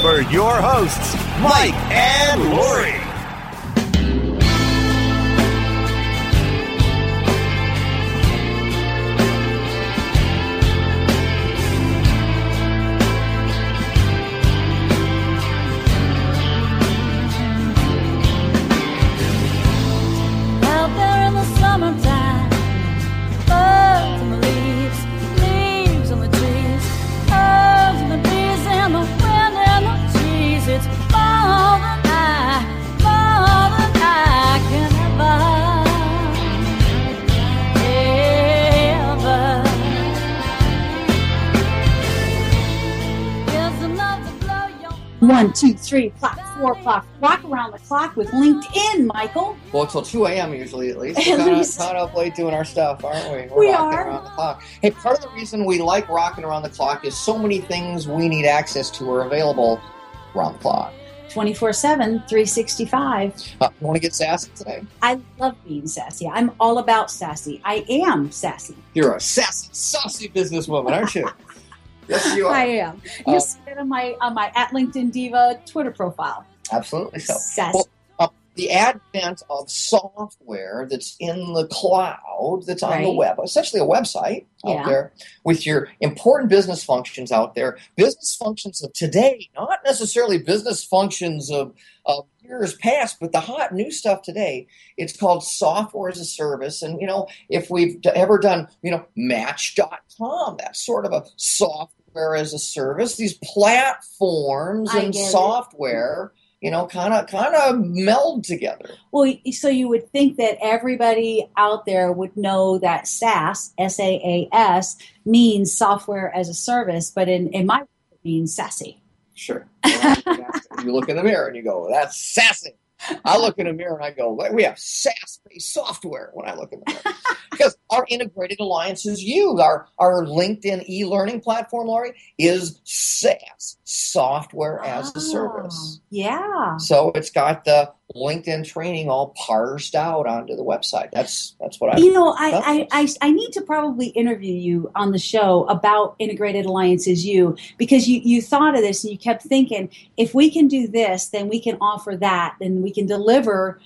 for your hosts, Mike and Lori. One, two, three, clock, four o'clock, rock around the clock with LinkedIn, Michael. Well, till 2 a.m. usually, at least. At We're kind, least. Of, kind of up late doing our stuff, aren't we? We're We rocking are. around the clock. Hey, part of the reason we like rocking around the clock is so many things we need access to are available around the clock. 24 7, 365. Uh, you want to get sassy today? I love being sassy. I'm all about sassy. I am sassy. You're a sassy, saucy businesswoman, aren't you? yes, you are. I am. Uh, You'll see it on my on my at LinkedIn Diva Twitter profile. Absolutely so. Well, uh, the advent of software that's in the cloud, that's on the web, essentially a website out Yeah. there with your important business functions out there, business functions of today, not necessarily business functions of, of years past, but the hot new stuff today. It's called software as a service. And, you know, if we've ever done, you know, match.com, that's sort of a software as a service. These platforms I and it. software you know, kind of kind of meld together. Well, so you would think that everybody out there would know that SaaS, S A A S, means software as a service, but in, in my it means sassy. Sure. you look in the mirror and you go, "That's sassy." I look in the mirror and I go, "We have SaaS-based software." When I look in the mirror, because our integrated alliances, you, our our LinkedIn e-learning platform, Lori, is SaaS, software as a service. Ah, Yeah. So it's got the LinkedIn training all parsed out onto the website. That's that's what I. You know, I, I, I, I need to probably interview you on the show about Integrated Alliances U because you, you thought of this and you kept thinking, if we can do this, then we can offer that, then we can deliver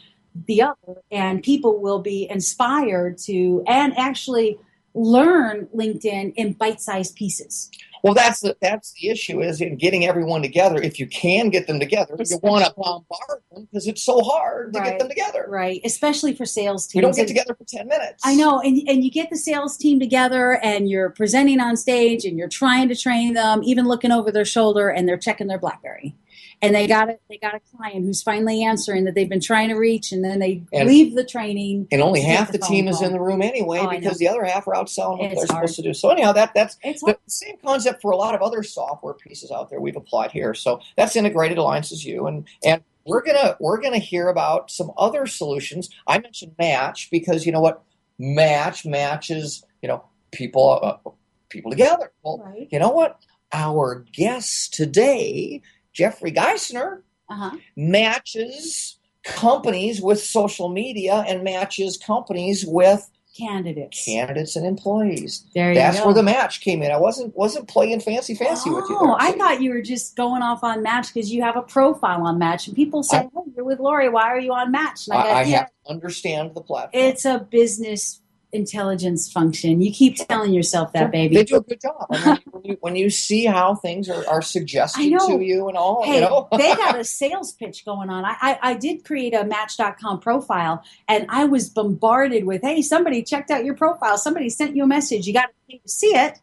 the other, and people will be inspired to and actually learn LinkedIn in bite sized pieces. Well, that's the that's the issue is in getting everyone together. If you can get them together, you want to bombard them because it's so hard to Right. get them together. Right, especially for sales teams. We don't get And- together for ten minutes. I know, and and you get the sales team together, and you're presenting on stage, and you're trying to train them, even looking over their shoulder, and they're checking their BlackBerry, and they got it. They got a client who's finally answering that they've been trying to reach, and then they And- leave the training. And only half the phone team is in the room anyway Oh, because the other half are out selling what It's they're hard. supposed to do. So anyhow, that that's the same concept for a lot of other software pieces out there we've applied here. So that's integrated alliances you and and we're gonna we're gonna hear about some other solutions. I mentioned Match because you know what Match matches you know people uh, people together. Well, Right. you know what our guest today, Jeffrey Giessner, Uh-huh. matches companies with social media and matches companies with Candidates. candidates and employees. There you That's go. where the match came in. I wasn't wasn't playing fancy fancy with you. Oh, There. I thought you were just going off on Match because you have a profile on Match, and people say, I- "Hey, you're with Lori. Why are you on Match?" And I, I "Yeah, have to understand the platform. it's a business intelligence function. You keep telling yourself that, baby. They do a good job. I mean, when, you, when you see how things are, are suggested to you and all, Hey, you know. they got a sales pitch going on. I, I, I did create a Match.com profile, and I was bombarded with, "Hey, somebody checked out your profile. Somebody sent you a message. You got to see it,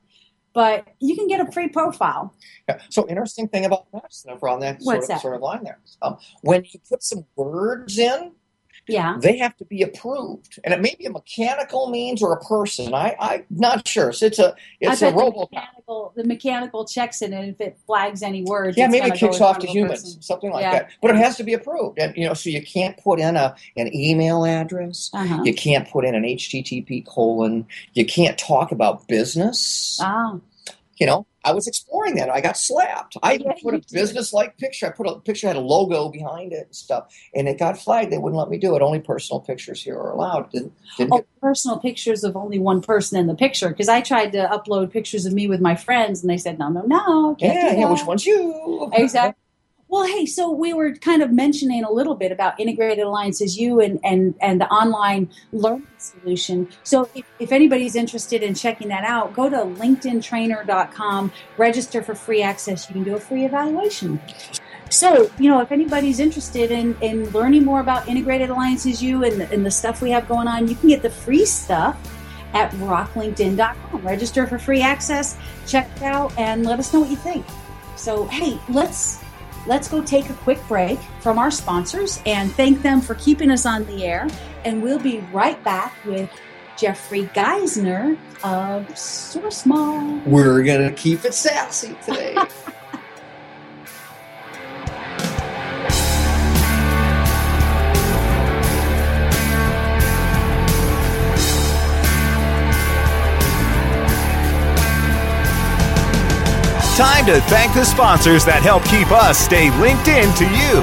but you can get a free profile." Yeah. So interesting thing about Match Sniffer on that sort What's of, that? sort of line there. Um, when you put some words in, Yeah. they have to be approved, and it may be a mechanical means or a person. I I'm not sure. So it's a it's I a bet the robot. mechanical, the mechanical checks it, and if it flags any words, Yeah, maybe it kicks off to humans, person. something like Yeah. that. But it has to be approved, and you know, so you can't put in a an email address. Uh-huh. You can't put in an HTTP colon. You can't talk about business. Oh, You know, I was exploring that. I got slapped. I Yeah, put a business-like picture. I put a picture that had a logo behind it and stuff, and it got flagged. They wouldn't let me do it. Only personal pictures here are allowed. Didn't, didn't oh, get, personal pictures of only one person in the picture because I tried to upload pictures of me with my friends, and they said, "No, no, no, yeah, yeah. Which one's you? Exactly. Well, hey, so we were kind of mentioning a little bit about integrated alliances, you and and and the online learning solution. So if, if anybody's interested in checking that out, go to linkedintrainer.com, register for free access. You can do a free evaluation. So, you know, if anybody's interested in, in learning more about integrated alliances, you and, and the stuff we have going on, you can get the free stuff at rocklinkedin.com. Register for free access, check it out, and let us know what you think. So, hey, let's let's go take a quick break from our sponsors and thank them for keeping us on the air. And we'll be right back with Jeffrey Giessner of SourceMob. We're gonna keep it sassy today. Time to thank the sponsors that help keep us stay linked in to you.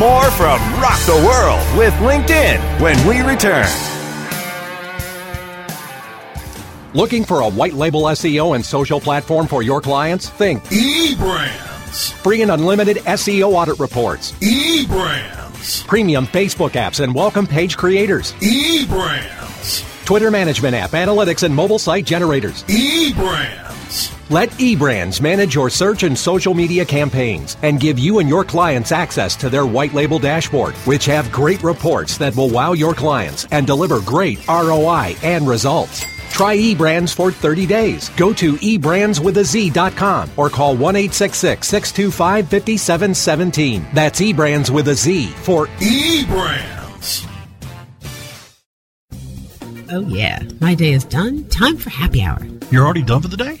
More from Rock the World with LinkedIn when we return. Looking for a white label SEO and social platform for your clients? Think eBrandz. free and unlimited SEO audit reports, eBrandz. premium Facebook apps and welcome page creators, eBrandz. Twitter management app analytics and mobile site generators. eBrandz. Let eBrandz manage your search and social media campaigns and give you and your clients access to their white label dashboard, which have great reports that will wow your clients and deliver great ROI and results. Try eBrandz for 30 days. Go to eBrandsWithAZ.com or call 1 625 5717. That's eBrandz with a Z for eBrandz. Oh, yeah. My day is done. Time for happy hour. You're already done for the day?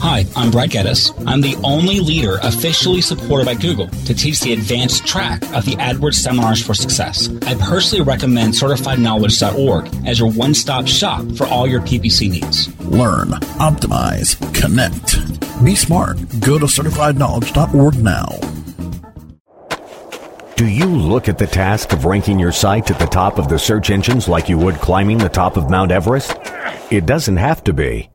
Hi, I'm Brad Geddes. I'm the only leader officially supported by Google to teach the advanced track of the AdWords Seminars for Success. I personally recommend CertifiedKnowledge.org as your one-stop shop for all your PPC needs. Learn, optimize, connect. Be smart. Go to certifiedknowledge.org now. Do you look at the task of ranking your site at the top of the search engines like you would climbing the top of Mount Everest? It doesn't have to be.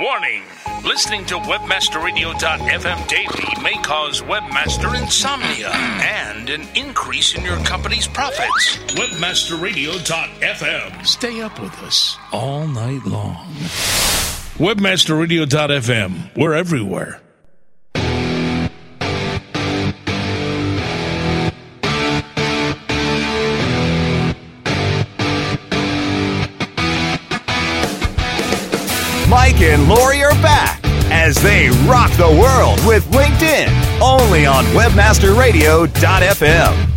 Warning! Listening to WebmasterRadio.fm daily may cause webmaster insomnia and an increase in your company's profits. WebmasterRadio.fm. Stay up with us all night long. WebmasterRadio.fm. We're everywhere. Mike and Lori are back as they rock the world with LinkedIn. only on WebmasterRadio.fm.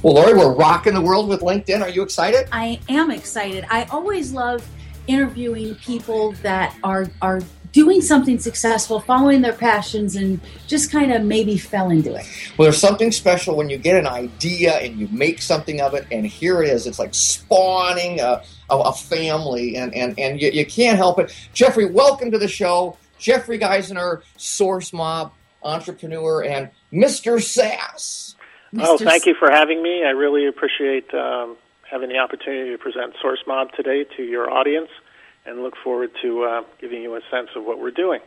Well, Lori, we're rocking the world with LinkedIn. Are you excited? I am excited. I always love interviewing people that are are doing something successful, following their passions, and just kind of maybe fell into it. Well, there's something special when you get an idea and you make something of it, and here it is. It's like spawning a, a, a family, and, and, and you, you can't help it. Jeffrey, welcome to the show. Jeffrey Giessner, Source Mob entrepreneur, and Mr. Sass. Oh, thank you for having me. I really appreciate um, having the opportunity to present Source Mob today to your audience and look forward to uh, giving you a sense of what we're doing.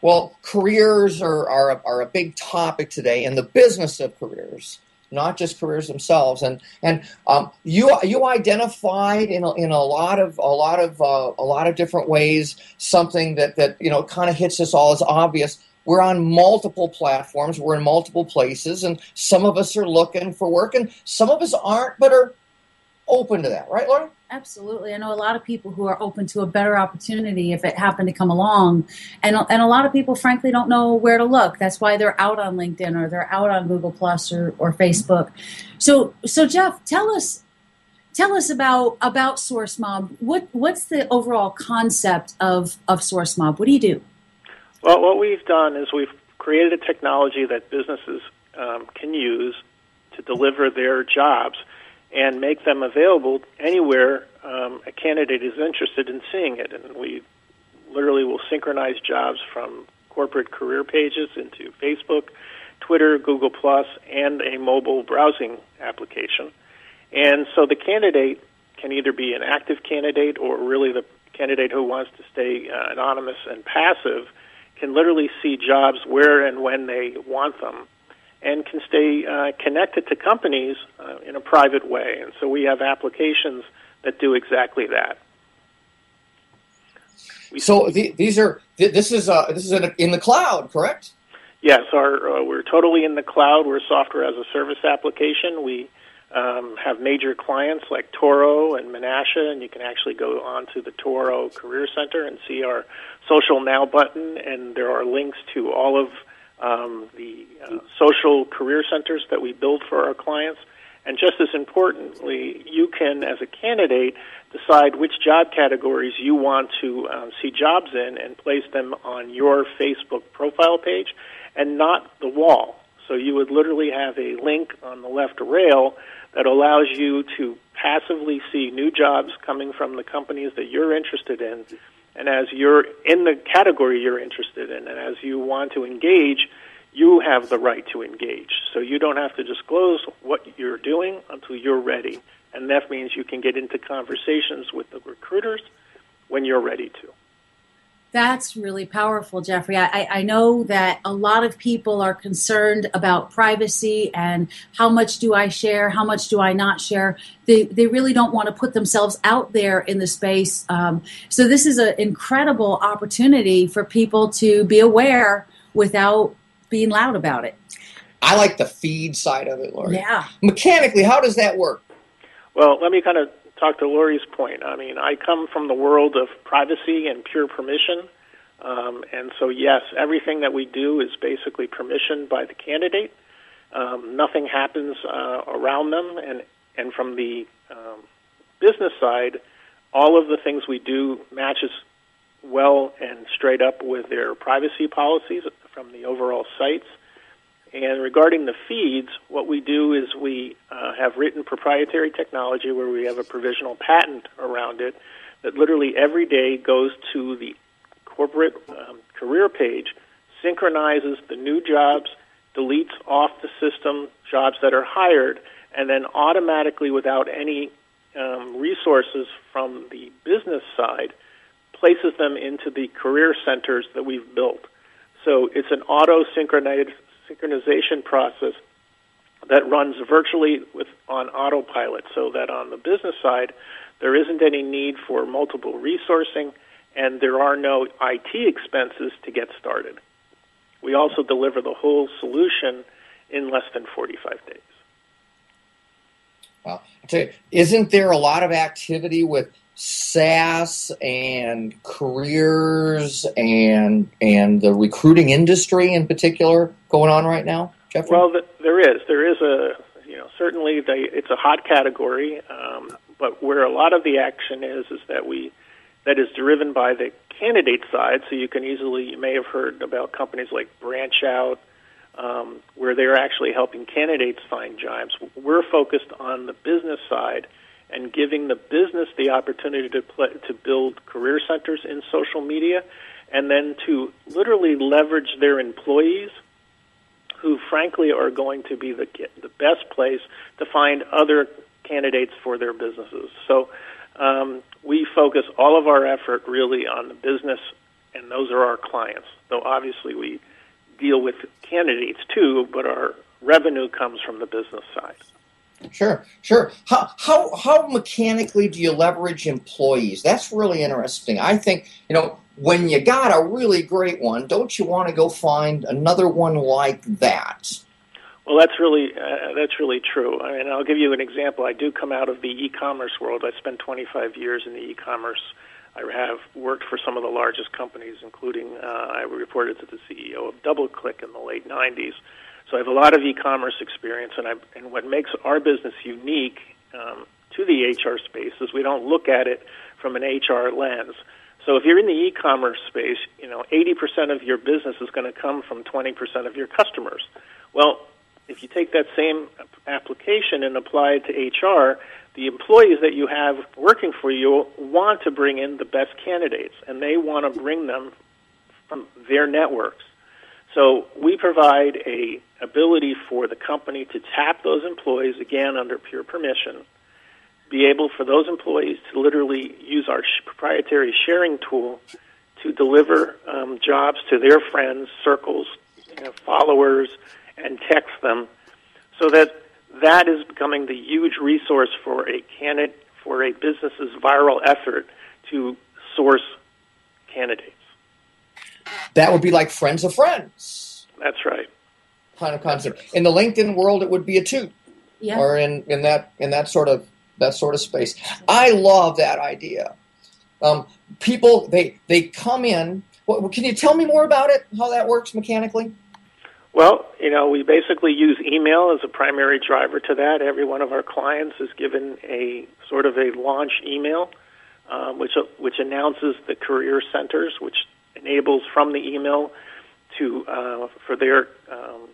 Well, careers are, are, a, are a big topic today, and the business of careers, not just careers themselves. And and um, you you identified in a, in a lot of a lot of uh, a lot of different ways something that that you know kind of hits us all as obvious we're on multiple platforms, we're in multiple places, and some of us are looking for work, and some of us aren't, but are open to that, right, Laura? Absolutely. I know a lot of people who are open to a better opportunity if it happened to come along. And, and a lot of people, frankly, don't know where to look. That's why they're out on LinkedIn or they're out on Google Plus or, or Facebook. So, so Jeff, tell us tell us about about Source Mob. What what's the overall concept of of Source Mob? What do you do? Well, what we've done is we've created a technology that businesses um, can use to deliver their jobs and make them available anywhere um, a candidate is interested in seeing it. And we literally will synchronize jobs from corporate career pages into Facebook, Twitter, Google and a mobile browsing application. And so the candidate can either be an active candidate or really the candidate who wants to stay uh, anonymous and passive can literally see jobs where and when they want them and can stay uh, connected to companies uh, in a private way. And so we have applications that do exactly that. We so the, these are this is uh, this is in, in, the cloud, correct? Yes, our, uh, we're totally in the cloud. We're a software as a service application. We um, have major clients like Toro and Menasha, and you can actually go onto the Toro Career Center and see our social now button, and there are links to all of um, the uh, social career centers that we build for our clients. And just as importantly, you can, as a candidate, decide which job categories you want to uh, see jobs in and place them on your Facebook profile page and not the wall. So you would literally have a link on the left rail that allows you to passively see new jobs coming from the companies that you're interested in. And as you're in the category you're interested in, and as you want to engage, you have the right to engage. So you don't have to disclose what you're doing until you're ready. And that means you can get into conversations with the recruiters when you're ready to. That's really powerful, Jeffrey. I, I, know that a lot of people are concerned about privacy and how much do I share, how much do I not share. They, they really don't want to put themselves out there in the space. Um, so, this is an incredible opportunity for people to be aware without being loud about it. I like the feed side of it, Lori. Yeah. Mechanically, how does that work? Well, let me kind of talk to Lori's point. I mean, I come from the world of privacy and pure permission. Um, and so, yes, everything that we do is basically permissioned by the candidate. Um, nothing happens uh, around them. And, and from the um, business side, all of the things we do matches well and straight up with their privacy policies from the overall sites. And regarding the feeds, what we do is we uh, have written proprietary technology where we have a provisional patent around it that literally every day goes to the corporate um, career page, synchronizes the new jobs, deletes off the system jobs that are hired, and then automatically, without any um, resources from the business side, places them into the career centers that we've built. So it's an auto synchronization process that runs virtually with on autopilot so that on the business side there isn't any need for multiple resourcing and there are no IT expenses to get started. We also deliver the whole solution in less than 45 days. Well, I tell you, isn't there a lot of activity with SaaS and careers and and the recruiting industry in particular going on right now, Jeffrey? Well, th- there is. There is a you know certainly it's a hot category, um, but where a lot of the action is is that we that is driven by the candidate side. So you can easily you may have heard about companies like Branch Out. Um, where they're actually helping candidates find jobs. We're focused on the business side and giving the business the opportunity to play, to build career centers in social media, and then to literally leverage their employees, who frankly are going to be the the best place to find other candidates for their businesses. So um, we focus all of our effort really on the business, and those are our clients. Though obviously we deal with candidates too, but our revenue comes from the business side. Sure, sure. How, how, how mechanically do you leverage employees? That's really interesting. I think, you know, when you got a really great one, don't you want to go find another one like that? Well, that's really uh, that's really true. I mean, I'll give you an example. I do come out of the e-commerce world. I spent 25 years in the e-commerce. I have worked for some of the largest companies, including uh, I reported to the CEO of DoubleClick in the late 90s. So I have a lot of e-commerce experience, and, I, and what makes our business unique um, to the HR space is we don't look at it from an HR lens. So if you're in the e-commerce space, you know, 80% of your business is going to come from 20% of your customers. Well, if you take that same application and apply it to HR, the employees that you have working for you want to bring in the best candidates, and they want to bring them from their networks. So we provide a ability for the company to tap those employees again under pure permission, be able for those employees to literally use our proprietary sharing tool to deliver um, jobs to their friends, circles, you know, followers, and text them, so that that is becoming the huge resource for a candidate for a business's viral effort to source candidates. That would be like friends of friends. That's right. Kind of concept. In the LinkedIn world, it would be a two. Yeah. Or in, in that in that sort of that sort of space. I love that idea. Um, people they they come in. Well, can you tell me more about it? How that works mechanically? Well, you know, we basically use email as a primary driver to that. Every one of our clients is given a sort of a launch email, um, which which announces the career centers, which enables from the email to uh, for their um,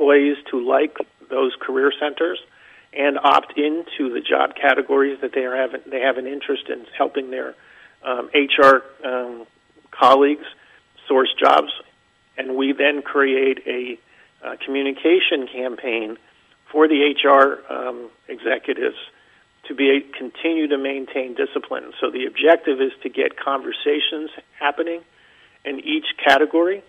employees to like those career centers and opt into the job categories that they are having, they have an interest in helping their um, HR um, colleagues source jobs, and we then create a uh, communication campaign for the HR um, executives to be continue to maintain discipline. So the objective is to get conversations happening in each category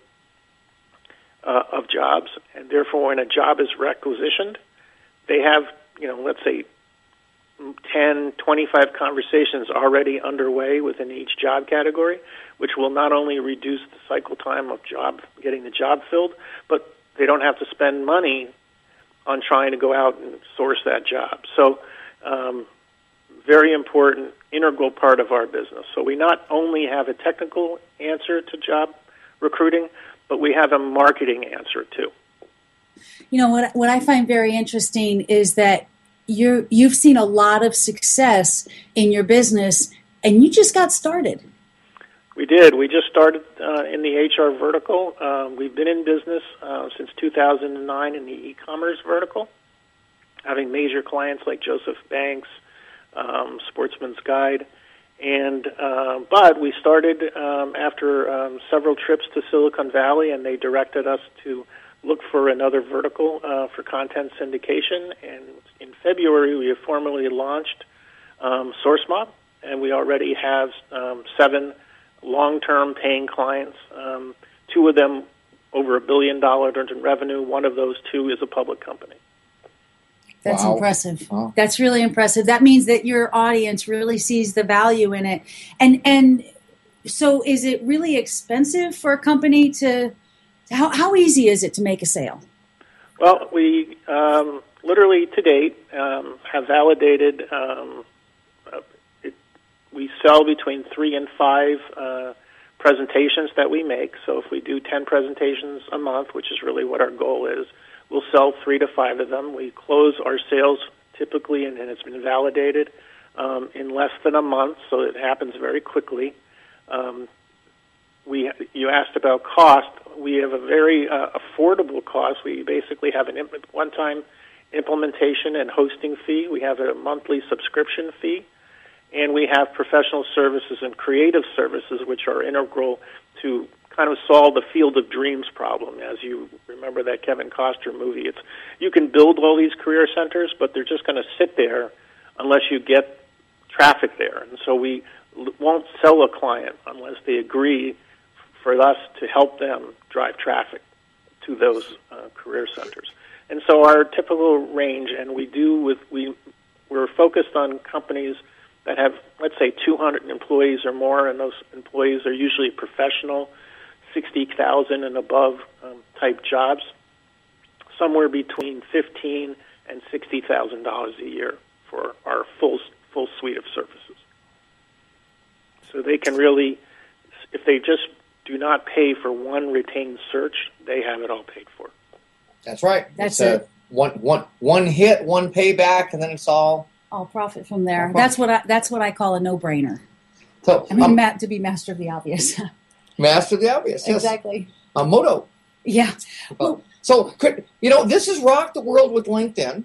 uh, of jobs, and therefore, when a job is requisitioned, they have you know let's say 10, 25 conversations already underway within each job category, which will not only reduce the cycle time of job getting the job filled, but they don't have to spend money on trying to go out and source that job. So um, very important, integral part of our business. So we not only have a technical answer to job recruiting, but we have a marketing answer too. You know what? What I find very interesting is that you you've seen a lot of success in your business, and you just got started. We did. We just started uh, in the HR vertical. Uh, we've been in business uh, since 2009 in the e-commerce vertical, having major clients like Joseph Banks, um, Sportsman's Guide, and uh, but we started um, after um, several trips to Silicon Valley, and they directed us to look for another vertical uh, for content syndication. And in February, we have formally launched um, SourceMob, and we already have um, seven long-term paying clients. Um, two of them over a billion dollars in revenue. One of those two is a public company. That's Wow. impressive. Wow. That's really impressive. That means that your audience really sees the value in it. And and so is it really expensive for a company to how how easy is it to make a sale? Well, we um, literally to date um, have validated um, uh, it, we sell between three and five uh, presentations that we make. So if we do 10 presentations a month, which is really what our goal is, we'll sell three to five of them. We close our sales typically, and, and it's been validated, um, in less than a month, so it happens very quickly. Um, we, you asked about cost. We have a very uh, affordable cost. We basically have an imp- one-time implementation and hosting fee. We have a monthly subscription fee and we have professional services and creative services, which are integral to kind of solve the field of dreams problem. As you remember that Kevin Costner movie, it's you can build all these career centers, but they're just going to sit there unless you get traffic there. And so we won't sell a client unless they agree for us to help them drive traffic to those uh, career centers. And so our typical range, and we do with we we're focused on companies that have, let's say, 200 employees or more, and those employees are usually professional, 60,000 and above um, type jobs, somewhere between 15 and 60,000 dollars a year for our full full suite of services. So they can really, if they just do not pay for one retained search, they have it all paid for. That's right. That's it's it. A one, one, one hit, one payback, and then it's all I'll profit from there. That's what I that's what I call a no brainer. So I mean, um, Matt, to be master of the obvious. master the obvious. Yes. exactly. Moto. Yeah. Uh, so, you know, this has rocked the World with LinkedIn.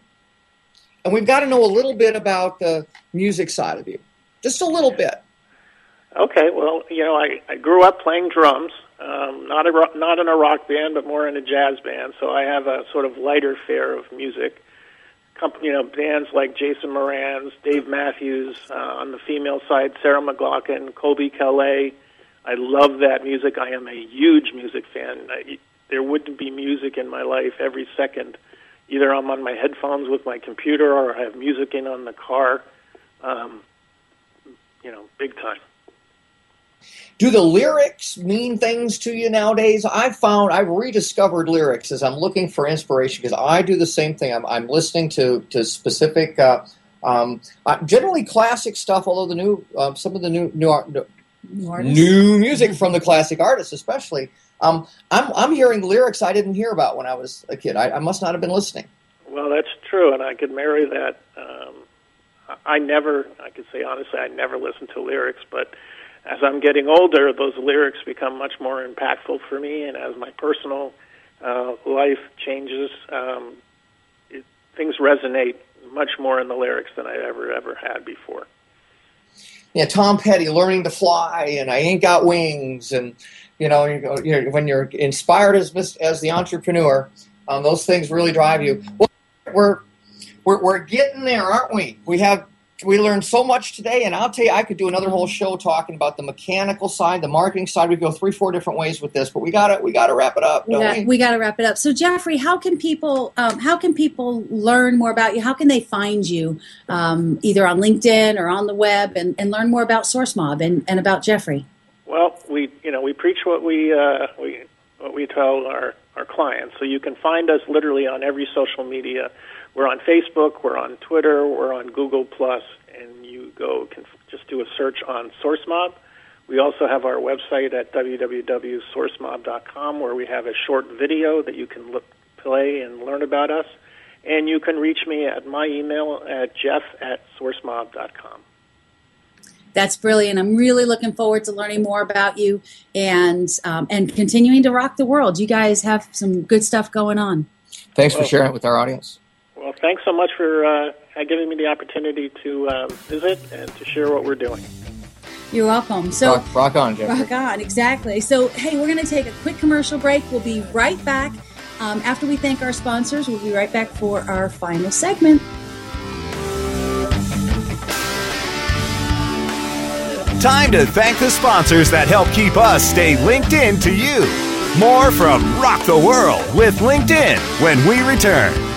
And we've got to know a little bit about the music side of you. Just a little bit. Okay, well, you know, I, I grew up playing drums, um, not a ro- not in a rock band, but more in a jazz band. So I have a sort of lighter fare of music. Comp- you know, bands like Jason Mraz, Dave Matthews uh, on the female side, Sarah McLachlan, Colbie Caillat. I love that music. I am a huge music fan. I, there wouldn't be music in my life every second. Either I'm on my headphones with my computer or I have music in on the car. Um, you know, big time. Do the lyrics mean things to you nowadays? I've found I've rediscovered lyrics as I'm looking for inspiration because I do the same thing. I'm, I'm listening to to specific, uh, um, uh, generally classic stuff. Although the new uh, some of the new new, new, new music from the classic artists, especially, um, I'm I'm hearing lyrics I didn't hear about when I was a kid. I, I must not have been listening. Well, that's true, and I could marry that. Um, I never, I could say honestly, I never listened to lyrics, but as I'm getting older, those lyrics become much more impactful for me, and as my personal uh, life changes, um, it, things resonate much more in the lyrics than I ever ever had before. Yeah, Tom Petty, learning to fly, and I ain't got wings, and you know, you go, you're, when you're inspired as as the entrepreneur, um, those things really drive you. Well, we're we're we're getting there, aren't we? We have we learned so much today, and I'll tell you, I could do another whole show talking about the mechanical side, the marketing side. We go three, four different ways with this, but we got to we got to wrap it up, We don't got, we? we got to wrap it up. So, Jeffrey, how can people um, how can people learn more about you? How can they find you um, either on LinkedIn or on the web and, and learn more about SourceMob and, and about Jeffrey? Well, we you know we preach what we uh, we what we tell our our clients. So you can find us literally on every social media. We're on Facebook, we're on Twitter, we're on Google Plus, and you go can just do a search on SourceMob. We also have our website at www.sourcemob.com where we have a short video that you can look, play and learn about us. And you can reach me at my email at jeff at sourcemob.com. That's brilliant. I'm really looking forward to learning more about you and um, and continuing to rock the world. You guys have some good stuff going on. Thanks for sharing it with our audience. Well, thanks so much for uh, giving me the opportunity to uh, visit and to share what we're doing. You're welcome. So rock, rock on, Jeffrey. rock on, exactly. So hey, we're going to take a quick commercial break. We'll be right back. Um, after we thank our sponsors, we'll be right back for our final segment. Time to thank the sponsors that help keep us stay linked in to you. More from Rock the World with LinkedIn when we return.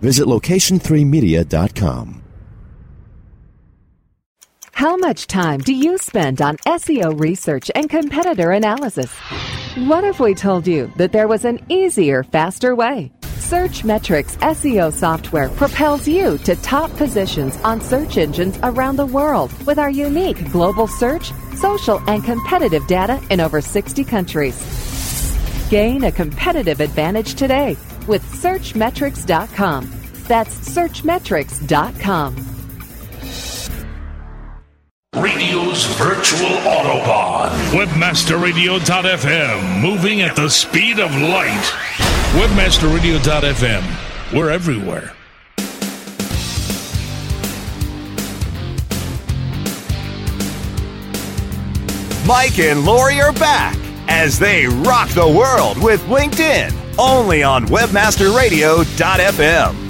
Visit location3media.com. How much time do you spend on SEO research and competitor analysis? What if we told you that there was an easier, faster way? Searchmetrics SEO software propels you to top positions on search engines around the world with our unique global search, social, and competitive data in over 60 countries. Gain a competitive advantage today with Searchmetrics.com. That's Searchmetrics.com. Radio's virtual Autobahn. Webmasterradio.fm, moving at the speed of light. Webmasterradio.fm, we're everywhere. Mike and Lori are back as they rock the world with LinkedIn, only on webmasterradio.fm.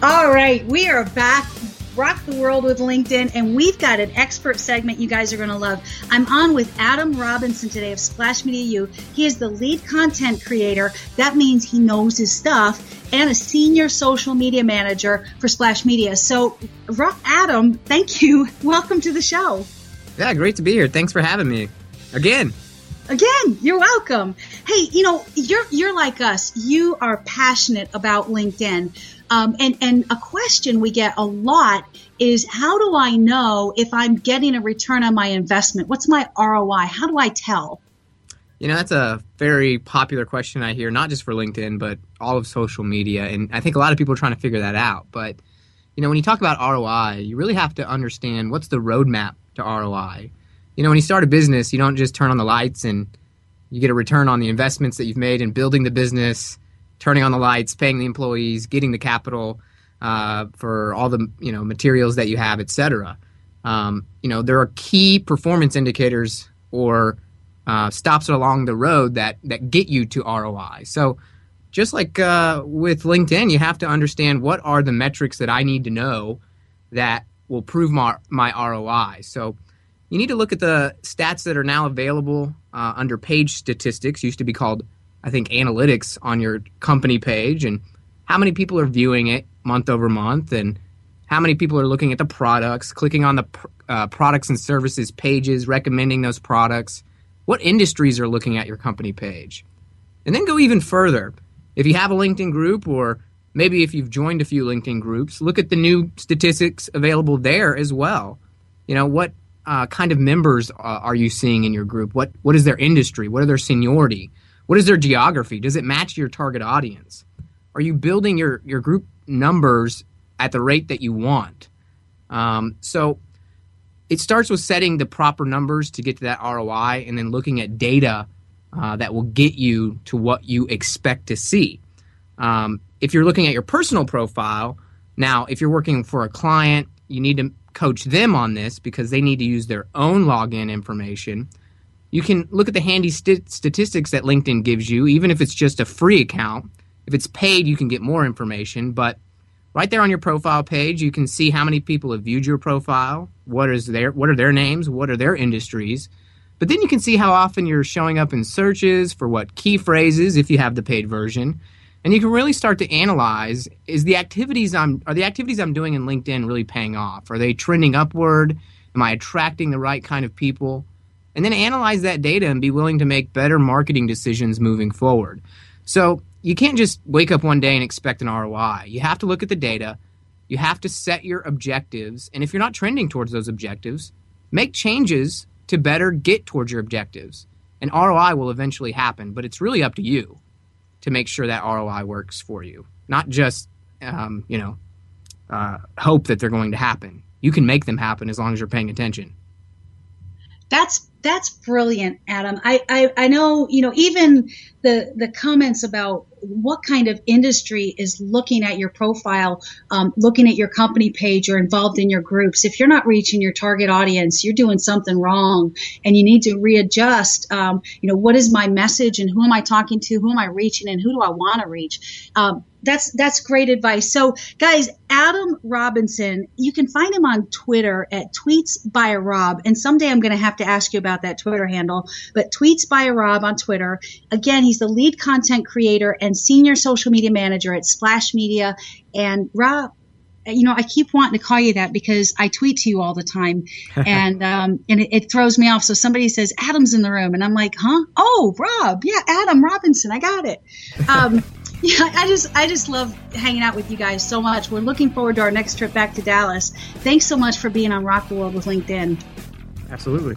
All right, we are back. Rock the world with LinkedIn, and we've got an expert segment you guys are going to love. I'm on with Adam Robinson today of Splash Media U. He is the lead content creator. That means he knows his stuff, and a senior social media manager for Splash Media. So, Adam, thank you. Welcome to the show. Yeah, great to be here. Thanks for having me again. Again, you're welcome. Hey, you know, you're you're like us. You are passionate about LinkedIn. Um, and, and a question we get a lot is how do I know if I'm getting a return on my investment? What's my ROI? How do I tell? You know, that's a very popular question I hear, not just for LinkedIn, but all of social media. And I think a lot of people are trying to figure that out. But, you know, when you talk about ROI, you really have to understand what's the roadmap to ROI. You know, when you start a business, you don't just turn on the lights and you get a return on the investments that you've made in building the business turning on the lights, paying the employees, getting the capital uh, for all the you know materials that you have, etc. Um, you know there are key performance indicators or uh, stops along the road that that get you to ROI. So just like uh, with LinkedIn, you have to understand what are the metrics that I need to know that will prove my my ROI. So you need to look at the stats that are now available uh, under page statistics. Used to be called I think, analytics on your company page and how many people are viewing it month over month and how many people are looking at the products, clicking on the uh, products and services pages, recommending those products, what industries are looking at your company page. And then go even further. If you have a LinkedIn group or maybe if you've joined a few LinkedIn groups, look at the new statistics available there as well. You know, what uh, kind of members uh, are you seeing in your group? What what is their industry? What are their seniority? What is their geography? Does it match your target audience? Are you building your, your group numbers at the rate that you want? Um, so it starts with setting the proper numbers to get to that ROI and then looking at data uh, that will get you to what you expect to see. Um, if you're looking at your personal profile, now, if you're working for a client, you need to coach them on this because they need to use their own login information you can look at the handy st- statistics that LinkedIn gives you, even if it's just a free account. If it's paid, you can get more information, but right there on your profile page, you can see how many people have viewed your profile, what is their what are their names, what are their industries. But then you can see how often you're showing up in searches for what key phrases if you have the paid version. And you can really start to analyze is the activities I'm are the activities I'm doing in LinkedIn really paying off? Are they trending upward? Am I attracting the right kind of people? and then analyze that data and be willing to make better marketing decisions moving forward. So you can't just wake up one day and expect an ROI. You have to look at the data. You have to set your objectives. And if you're not trending towards those objectives, make changes to better get towards your objectives. And ROI will eventually happen, but it's really up to you to make sure that ROI works for you, not just, um, you know, uh, hope that they're going to happen. You can make them happen as long as you're paying attention. That's that's brilliant, Adam. I, I, I know, you know, even the the comments about what kind of industry is looking at your profile, um, looking at your company page, or involved in your groups. If you're not reaching your target audience, you're doing something wrong, and you need to readjust. Um, you know, what is my message, and who am I talking to? Who am I reaching, and who do I want to reach? Um, that's that's great advice. So, guys, Adam Robinson, you can find him on Twitter at Tweets by Rob. And someday I'm going to have to ask you about that Twitter handle. But Tweets by Rob on Twitter. Again, he's the lead content creator and senior social media manager at Splash Media. And Rob, you know, I keep wanting to call you that because I tweet to you all the time, and um, and it, it, throws me off. So somebody says Adam's in the room, and I'm like, huh? Oh, Rob, yeah, Adam Robinson, I got it. Um, yeah, I just I just love hanging out with you guys so much. We're looking forward to our next trip back to Dallas. Thanks so much for being on Rock the World with LinkedIn. Absolutely.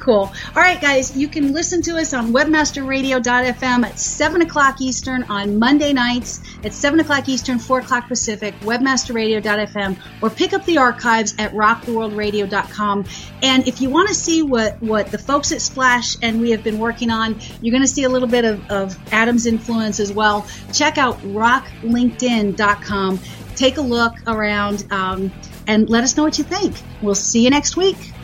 Cool. All right, guys, you can listen to us on webmasterradio.fm at 7 o'clock Eastern on Monday nights at 7 o'clock Eastern, 4 o'clock Pacific, webmasterradio.fm, or pick up the archives at rocktheworldradio.com. And if you want to see what, what the folks at Splash and we have been working on, you're going to see a little bit of, of Adam's influence as well. Check out rocklinkedin.com. Take a look around um, and let us know what you think. We'll see you next week.